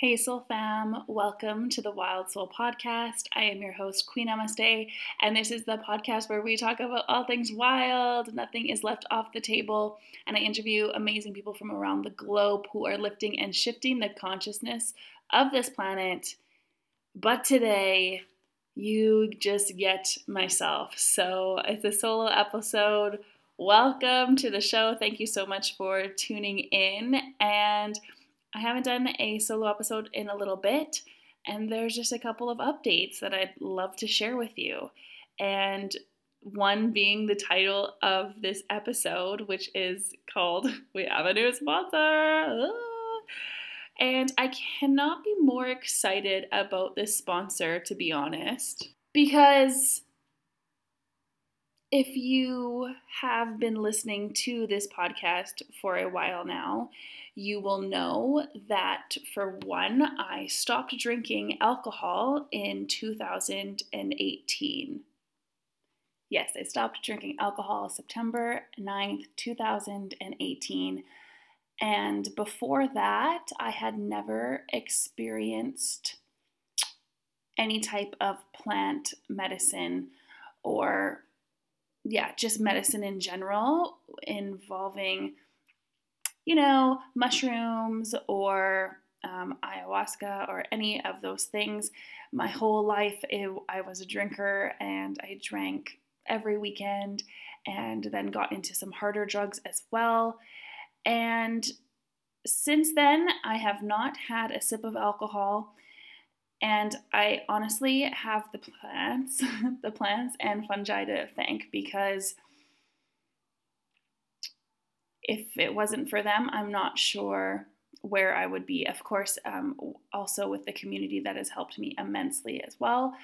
Hey Soul Fam, welcome to the Wild Soul Podcast. I am your host, Queen Namaste, and this is the podcast where we talk about all things wild. Nothing is left off the table, and I interview amazing people from around the globe who are lifting and shifting the consciousness of this planet. But today, you just get myself. So it's a solo episode. Welcome to the show. Thank you so much for tuning in. And I haven't done a solo episode in a little bit, and there's just a couple of updates that I'd love to share with you. And one being the title of this episode, which is called We Have a New Sponsor. And I cannot be more excited about this sponsor, to be honest, because if you have been listening to this podcast for a while now, you will know that for one, I stopped drinking alcohol in 2018. Yes, I stopped drinking alcohol September 9th, 2018. And before that, I had never experienced any type of plant medicine or yeah, just medicine in general involving, you know, mushrooms or um, ayahuasca or any of those things. My whole life, it, I was a drinker and I drank every weekend and then got into some harder drugs as well. And since then, I have not had a sip of alcohol. And I honestly have the plants, the plants and fungi to thank because if it wasn't for them, I'm not sure where I would be. Of course, um, also with the community that has helped me immensely as well,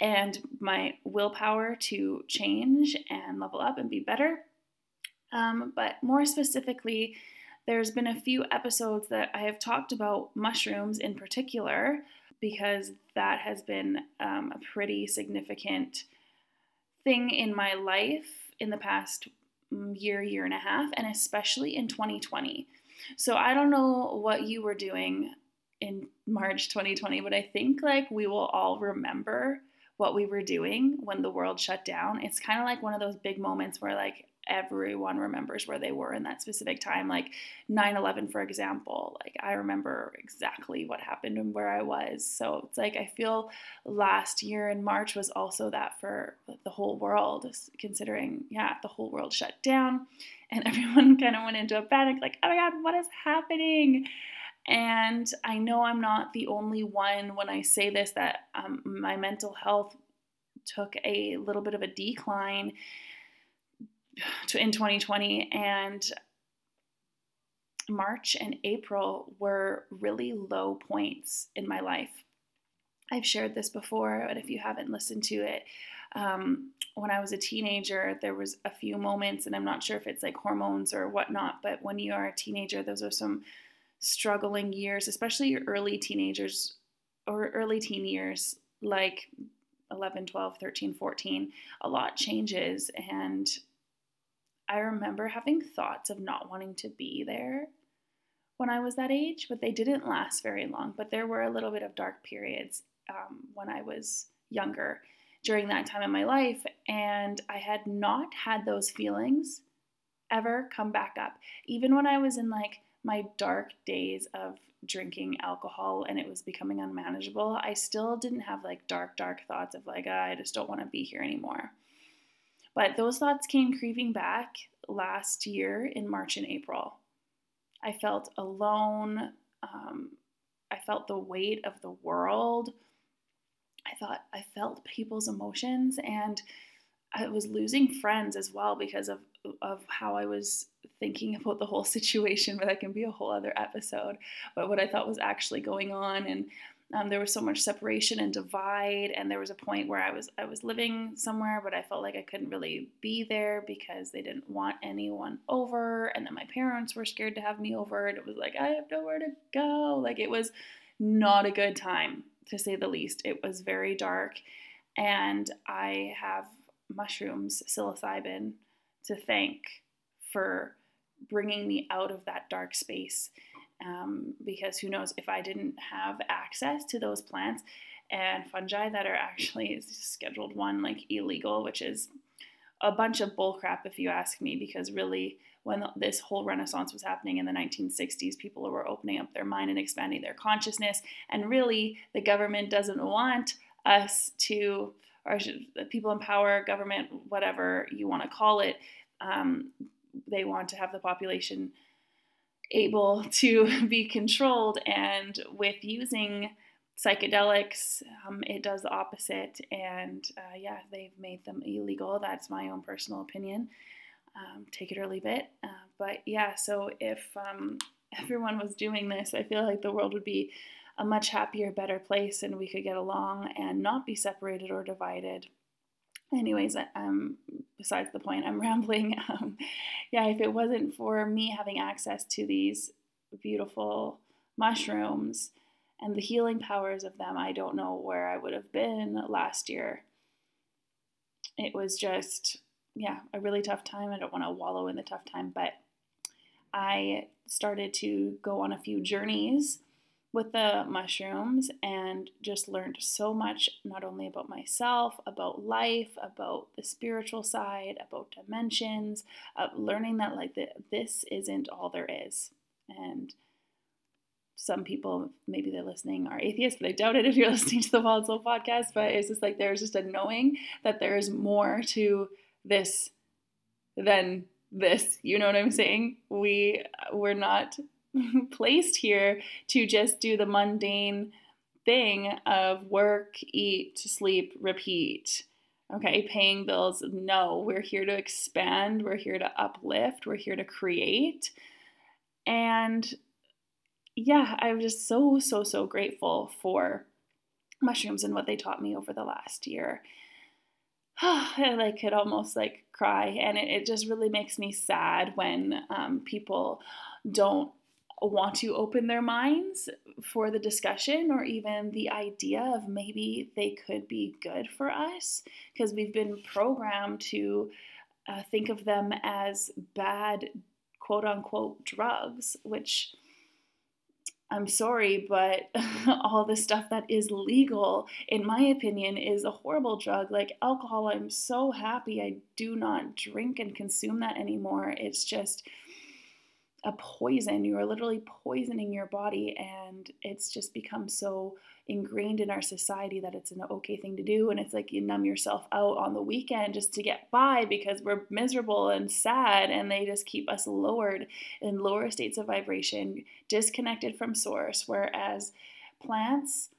and my willpower to change and level up and be better. Um, but more specifically, there's been a few episodes that I have talked about mushrooms in particular because that has been um, a pretty significant thing in my life in the past mm, year, year and a half, and especially in 2020. So I don't know what you were doing in March 2020, but I think like we will all remember what we were doing when the world shut down. It's kind of like one of those big moments where like everyone remembers where they were in that specific time. Like 9 11, for example, like I remember exactly what happened and where I was. So it's like I feel last year in March was also that for the whole world, considering, yeah, the whole world shut down and everyone kind of went into a panic like, oh my God, what is happening? And I know I'm not the only one when I say this that um, my mental health took a little bit of a decline in 2020 and March and April were really low points in my life. I've shared this before, but if you haven't listened to it, um, when I was a teenager, there was a few moments, and I'm not sure if it's like hormones or whatnot, but when you are a teenager, those are some struggling years, especially your early teenagers or early teen years, like 11, 12, 13, 14. A lot changes, and I remember having thoughts of not wanting to be there when I was that age, but they didn't last very long. But there were a little bit of dark periods um, when I was younger during that time in my life, and I had not had those feelings ever come back up. Even when I was in like my dark days of drinking alcohol and it was becoming unmanageable, I still didn't have like dark, dark thoughts of like, oh, I just don't want to be here anymore. But those thoughts came creeping back last year in March and April. I felt alone. Um, I felt the weight of the world. I thought I felt people's emotions, and I was losing friends as well because of of how I was thinking about the whole situation, but that can be a whole other episode. But what I thought was actually going on, and um, there was so much separation and divide, and there was a point where I was I was living somewhere, but I felt like I couldn't really be there because they didn't want anyone over, and then my parents were scared to have me over, and it was like I have nowhere to go. Like it was not a good time to say the least. It was very dark, and I have mushrooms, psilocybin, to thank for bringing me out of that dark space um, because who knows if I didn't have access to those plants and fungi that are actually scheduled one like illegal, which is a bunch of bullcrap if you ask me, because really when this whole renaissance was happening in the 1960s people were opening up their mind and expanding their consciousness. And really the government doesn't want us to or people in power government whatever you want to call it um, they want to have the population able to be controlled. And with using psychedelics, um, it does the opposite. And uh, yeah, they've made them illegal. That's my own personal opinion. Um, take it or leave it. Uh, but yeah, so if um, everyone was doing this, I feel like the world would be a much happier, better place, and we could get along and not be separated or divided anyways, um, besides the point, I'm rambling. Um, yeah, if it wasn't for me having access to these beautiful mushrooms and the healing powers of them, I don't know where I would have been last year. It was just, yeah, a really tough time. I don't want to wallow in the tough time, but I started to go on a few journeys with the mushrooms and just learned so much not only about myself, about life, about the spiritual side, about dimensions, of learning that like the, this isn't all there is. And some people, maybe they're listening, are atheists, but I doubt it if you're listening to the Wild Soul podcast. But it's just like there's just a knowing that there is more to this than this. You know what I'm saying? We we're not placed here to just do the mundane thing of work, eat, sleep, repeat. Okay, paying bills. No, we're here to expand, we're here to uplift, we're here to create. And yeah, I'm just so, so, so grateful for mushrooms and what they taught me over the last year. I like could almost like cry, and it, it just really makes me sad when um, people don't want to open their minds for the discussion or even the idea of maybe they could be good for us because we've been programmed to uh, think of them as bad quote unquote drugs, which I'm sorry, but all the stuff that is legal, in my opinion, is a horrible drug. Like alcohol, I'm so happy I do not drink and consume that anymore. It's just a poison. You are literally poisoning your body, and it's just become so ingrained in our society that it's an okay thing to do. And it's like you numb yourself out on the weekend just to get by because we're miserable and sad, and they just keep us lowered in lower states of vibration, disconnected from source. Whereas plants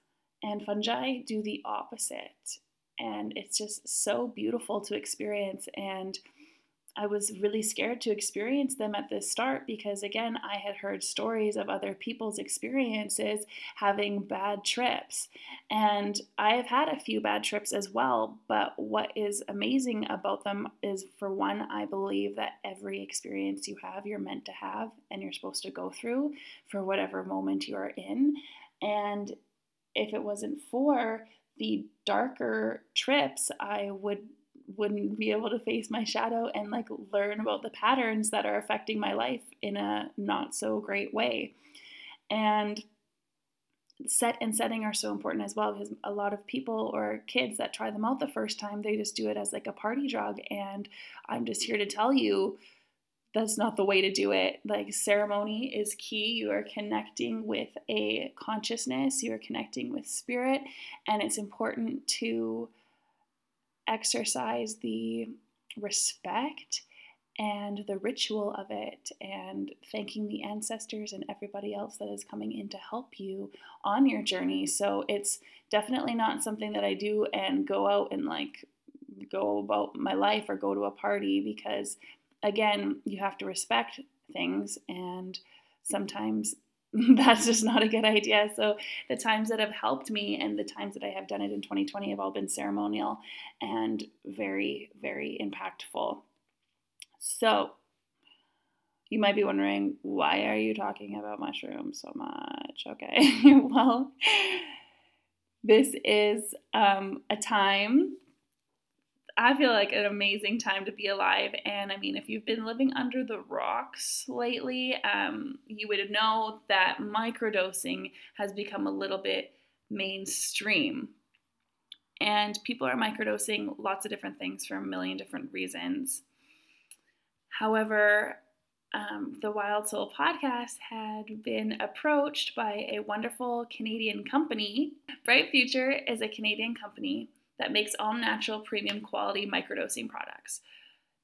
and fungi do the opposite. And it's just so beautiful to experience. And I was really scared to experience them at the start because, again, I had heard stories of other people's experiences having bad trips. And I have had a few bad trips as well. But what is amazing about them is, for one, I believe that every experience you have, you're meant to have and you're supposed to go through for whatever moment you are in. And if it wasn't for the darker trips, I would wouldn't be able to face my shadow and like learn about the patterns that are affecting my life in a not so great way. And set and setting are so important as well because a lot of people or kids that try them out the first time they just do it as like a party drug. And i'm just here to tell you that's not the way to do it. Like ceremony is key. You are connecting with a consciousness. You are connecting with spirit. And it's important to exercise the respect and the ritual of it and thanking the ancestors and everybody else that is coming in to help you on your journey. So it's definitely not something that I do and go out and like go about my life or go to a party because again, you have to respect things and sometimes that's just not a good idea. So the times that have helped me and the times that I have done it in 2020 have all been ceremonial and very, very impactful. So you might be wondering, why are you talking about mushrooms so much? Okay, well, this is um, a time I feel like an amazing time to be alive. And I mean, if you've been living under the rocks lately, um, you would know that microdosing has become a little bit mainstream. And people are microdosing lots of different things for a million different reasons. However, um, the Wild Soul podcast had been approached by a wonderful Canadian company. Bright Future is a Canadian company that makes all natural premium quality microdosing products.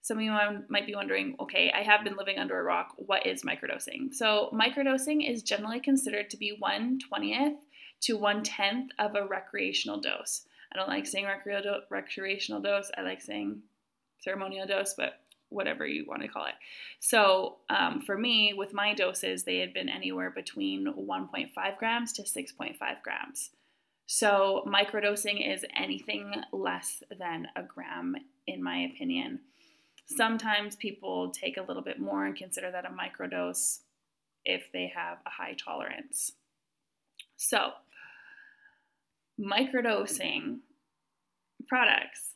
Some of you might be wondering, okay, I have been living under a rock. What is microdosing? So, microdosing is generally considered to be 1 20th to 1 10th of a recreational dose. I don't like saying recreational dose, I like saying ceremonial dose, but whatever you want to call it. So, um, for me, with my doses, they had been anywhere between 1.5 grams to 6.5 grams. So, microdosing is anything less than a gram, in my opinion. Sometimes people take a little bit more and consider that a microdose if they have a high tolerance. So, microdosing products,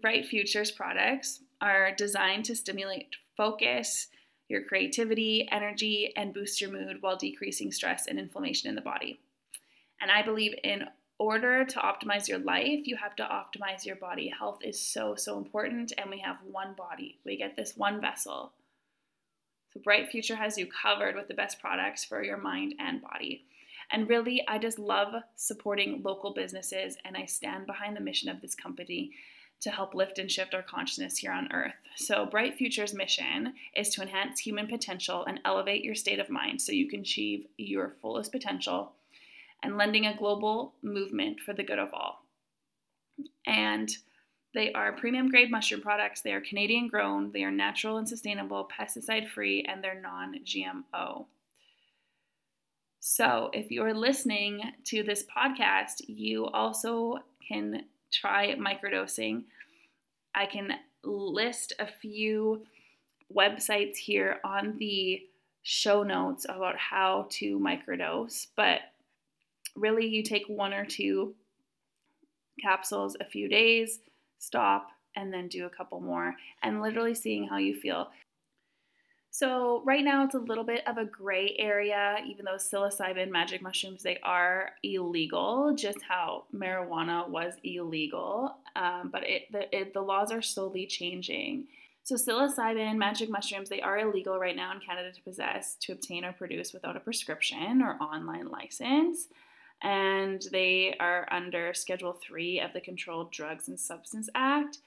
Bright Futures products, are designed to stimulate focus, your creativity, energy, and boost your mood while decreasing stress and inflammation in the body. And I believe in order to optimize your life, you have to optimize your body. Health is so, so important, and we have one body. We get this one vessel. So, Bright Future has you covered with the best products for your mind and body. And really, I just love supporting local businesses, and I stand behind the mission of this company to help lift and shift our consciousness here on earth. So, Bright Future's mission is to enhance human potential and elevate your state of mind so you can achieve your fullest potential and lending a global movement for the good of all. And they are premium grade mushroom products. They are Canadian grown, they are natural and sustainable, pesticide free, and they're non GMO. So, if you're listening to this podcast, you also can try microdosing. I can list a few websites here on the show notes about how to microdose, but really you take one or two capsules a few days, stop, and then do a couple more, and literally seeing how you feel. So, right now it's a little bit of a gray area, even though psilocybin magic mushrooms they are illegal, just how marijuana was illegal. Um, but it the, it the laws are slowly changing. So, psilocybin magic mushrooms they are illegal right now in Canada to possess, to obtain, or produce without a prescription or online license and they are under Schedule 3 of the Controlled Drugs and Substance Act.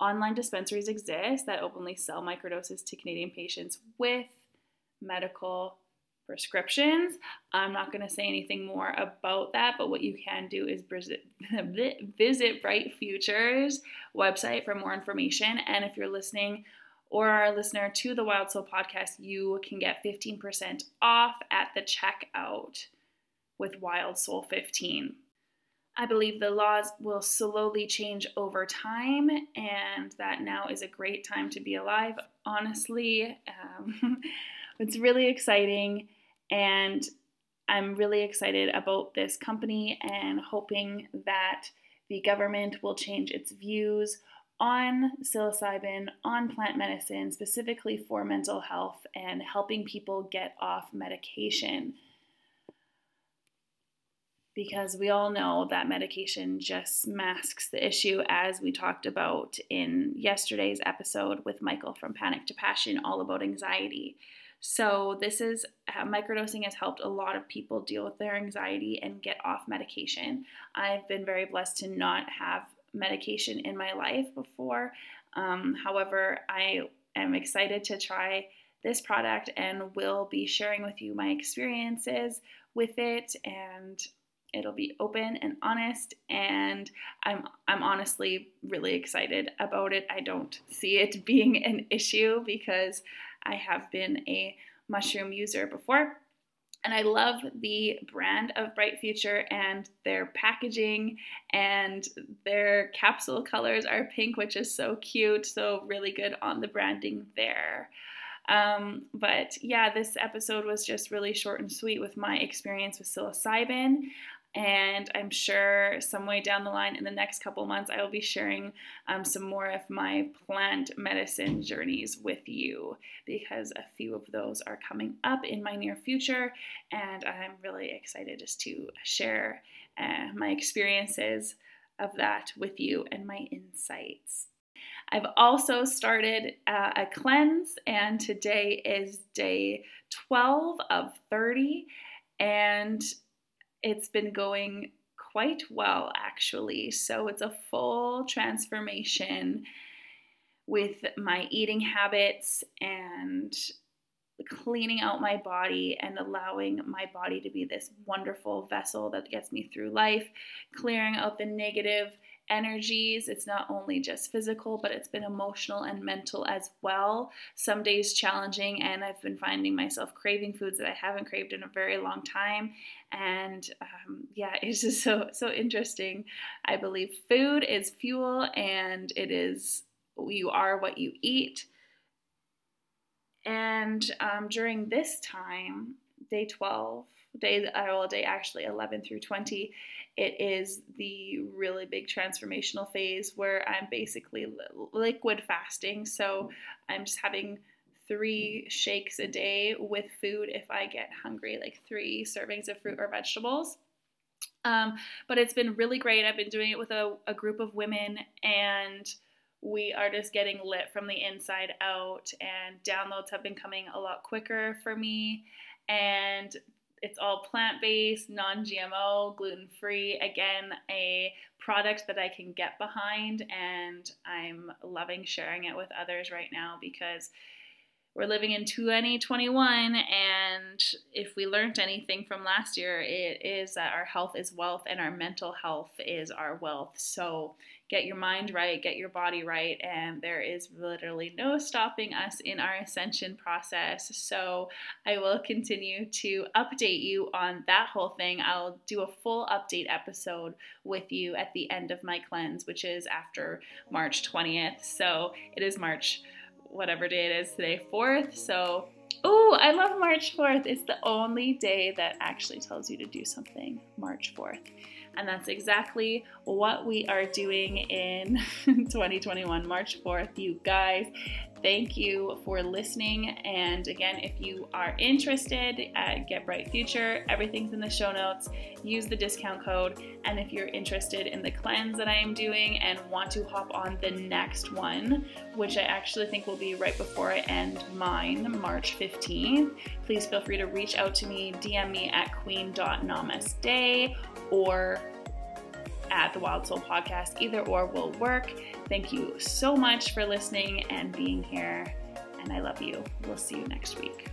Online dispensaries exist that openly sell microdoses to Canadian patients with medical prescriptions. I'm not going to say anything more about that, but what you can do is visit, visit Bright Futures website for more information. And if you're listening or are a listener to the Wild Soul podcast, you can get 15% off at the checkout with Wild Soul 15. I believe the laws will slowly change over time, and that now is a great time to be alive. Honestly, um, it's really exciting, and I'm really excited about this company and hoping that the government will change its views on psilocybin, on plant medicine, specifically for mental health and helping people get off medication because we all know that medication just masks the issue, as we talked about in yesterday's episode with Michael from Panic to Passion, all about anxiety. So, this is uh, microdosing has helped a lot of people deal with their anxiety and get off medication. I've been very blessed to not have medication in my life before. Um, however, I am excited to try this product and will be sharing with you my experiences with it and It'll be open and honest, and I'm I'm honestly really excited about it. I don't see it being an issue because I have been a mushroom user before. And I love the brand of Bright Future and their packaging and their capsule colors are pink, which is so cute. So, really good on the branding there. Um, but yeah, this episode was just really short and sweet with my experience with psilocybin. And I'm sure some way down the line in the next couple months, I will be sharing um, some more of my plant medicine journeys with you because a few of those are coming up in my near future. And I'm really excited just to share uh, my experiences of that with you and my insights. I've also started uh, a cleanse, and today is day 12 of 30. And it's been going quite well actually. So it's a full transformation with my eating habits and cleaning out my body and allowing my body to be this wonderful vessel that gets me through life, clearing out the negative energies. It's not only just physical, but it's been emotional and mental as well. Some days challenging, and I've been finding myself craving foods that I haven't craved in a very long time. And um, yeah, it's just so so interesting. I believe food is fuel, and it is you are what you eat. And um, during this time, day 12, day, well, day actually 11 through 20, it is the really big transformational phase where I'm basically liquid fasting. So I'm just having three shakes a day with food if I get hungry, like three servings of fruit or vegetables. Um, but it's been really great. I've been doing it with a, a group of women, and we are just getting lit from the inside out, and downloads have been coming a lot quicker for me. And it's all plant based, non GMO, gluten free. Again, a product that I can get behind, and I'm loving sharing it with others right now because we're living in 2021 and if we learned anything from last year it is that our health is wealth and our mental health is our wealth. So get your mind right get your body right and there is literally no stopping us in our ascension process. So i will continue to update you on that whole thing. I'll do a full update episode with you at the end of my cleanse which is after march 20th so it is march whatever day it is today, 4th. So, oh, I love March 4th. It's the only day that actually tells you to do something, March 4th. And that's exactly what we are doing in 2021, March 4th, you guys. Thank you for listening. And again, if you are interested at Get Bright Future, everything's in the show notes. Use the discount code. And if you're interested in the cleanse that I am doing and want to hop on the next one, which I actually think will be right before I end mine, March 15th, please feel free to reach out to me, DM me at queen.namaste or at the Wild Soul Podcast. Either or will work. Thank you so much for listening and being here. And I love you. We'll see you next week.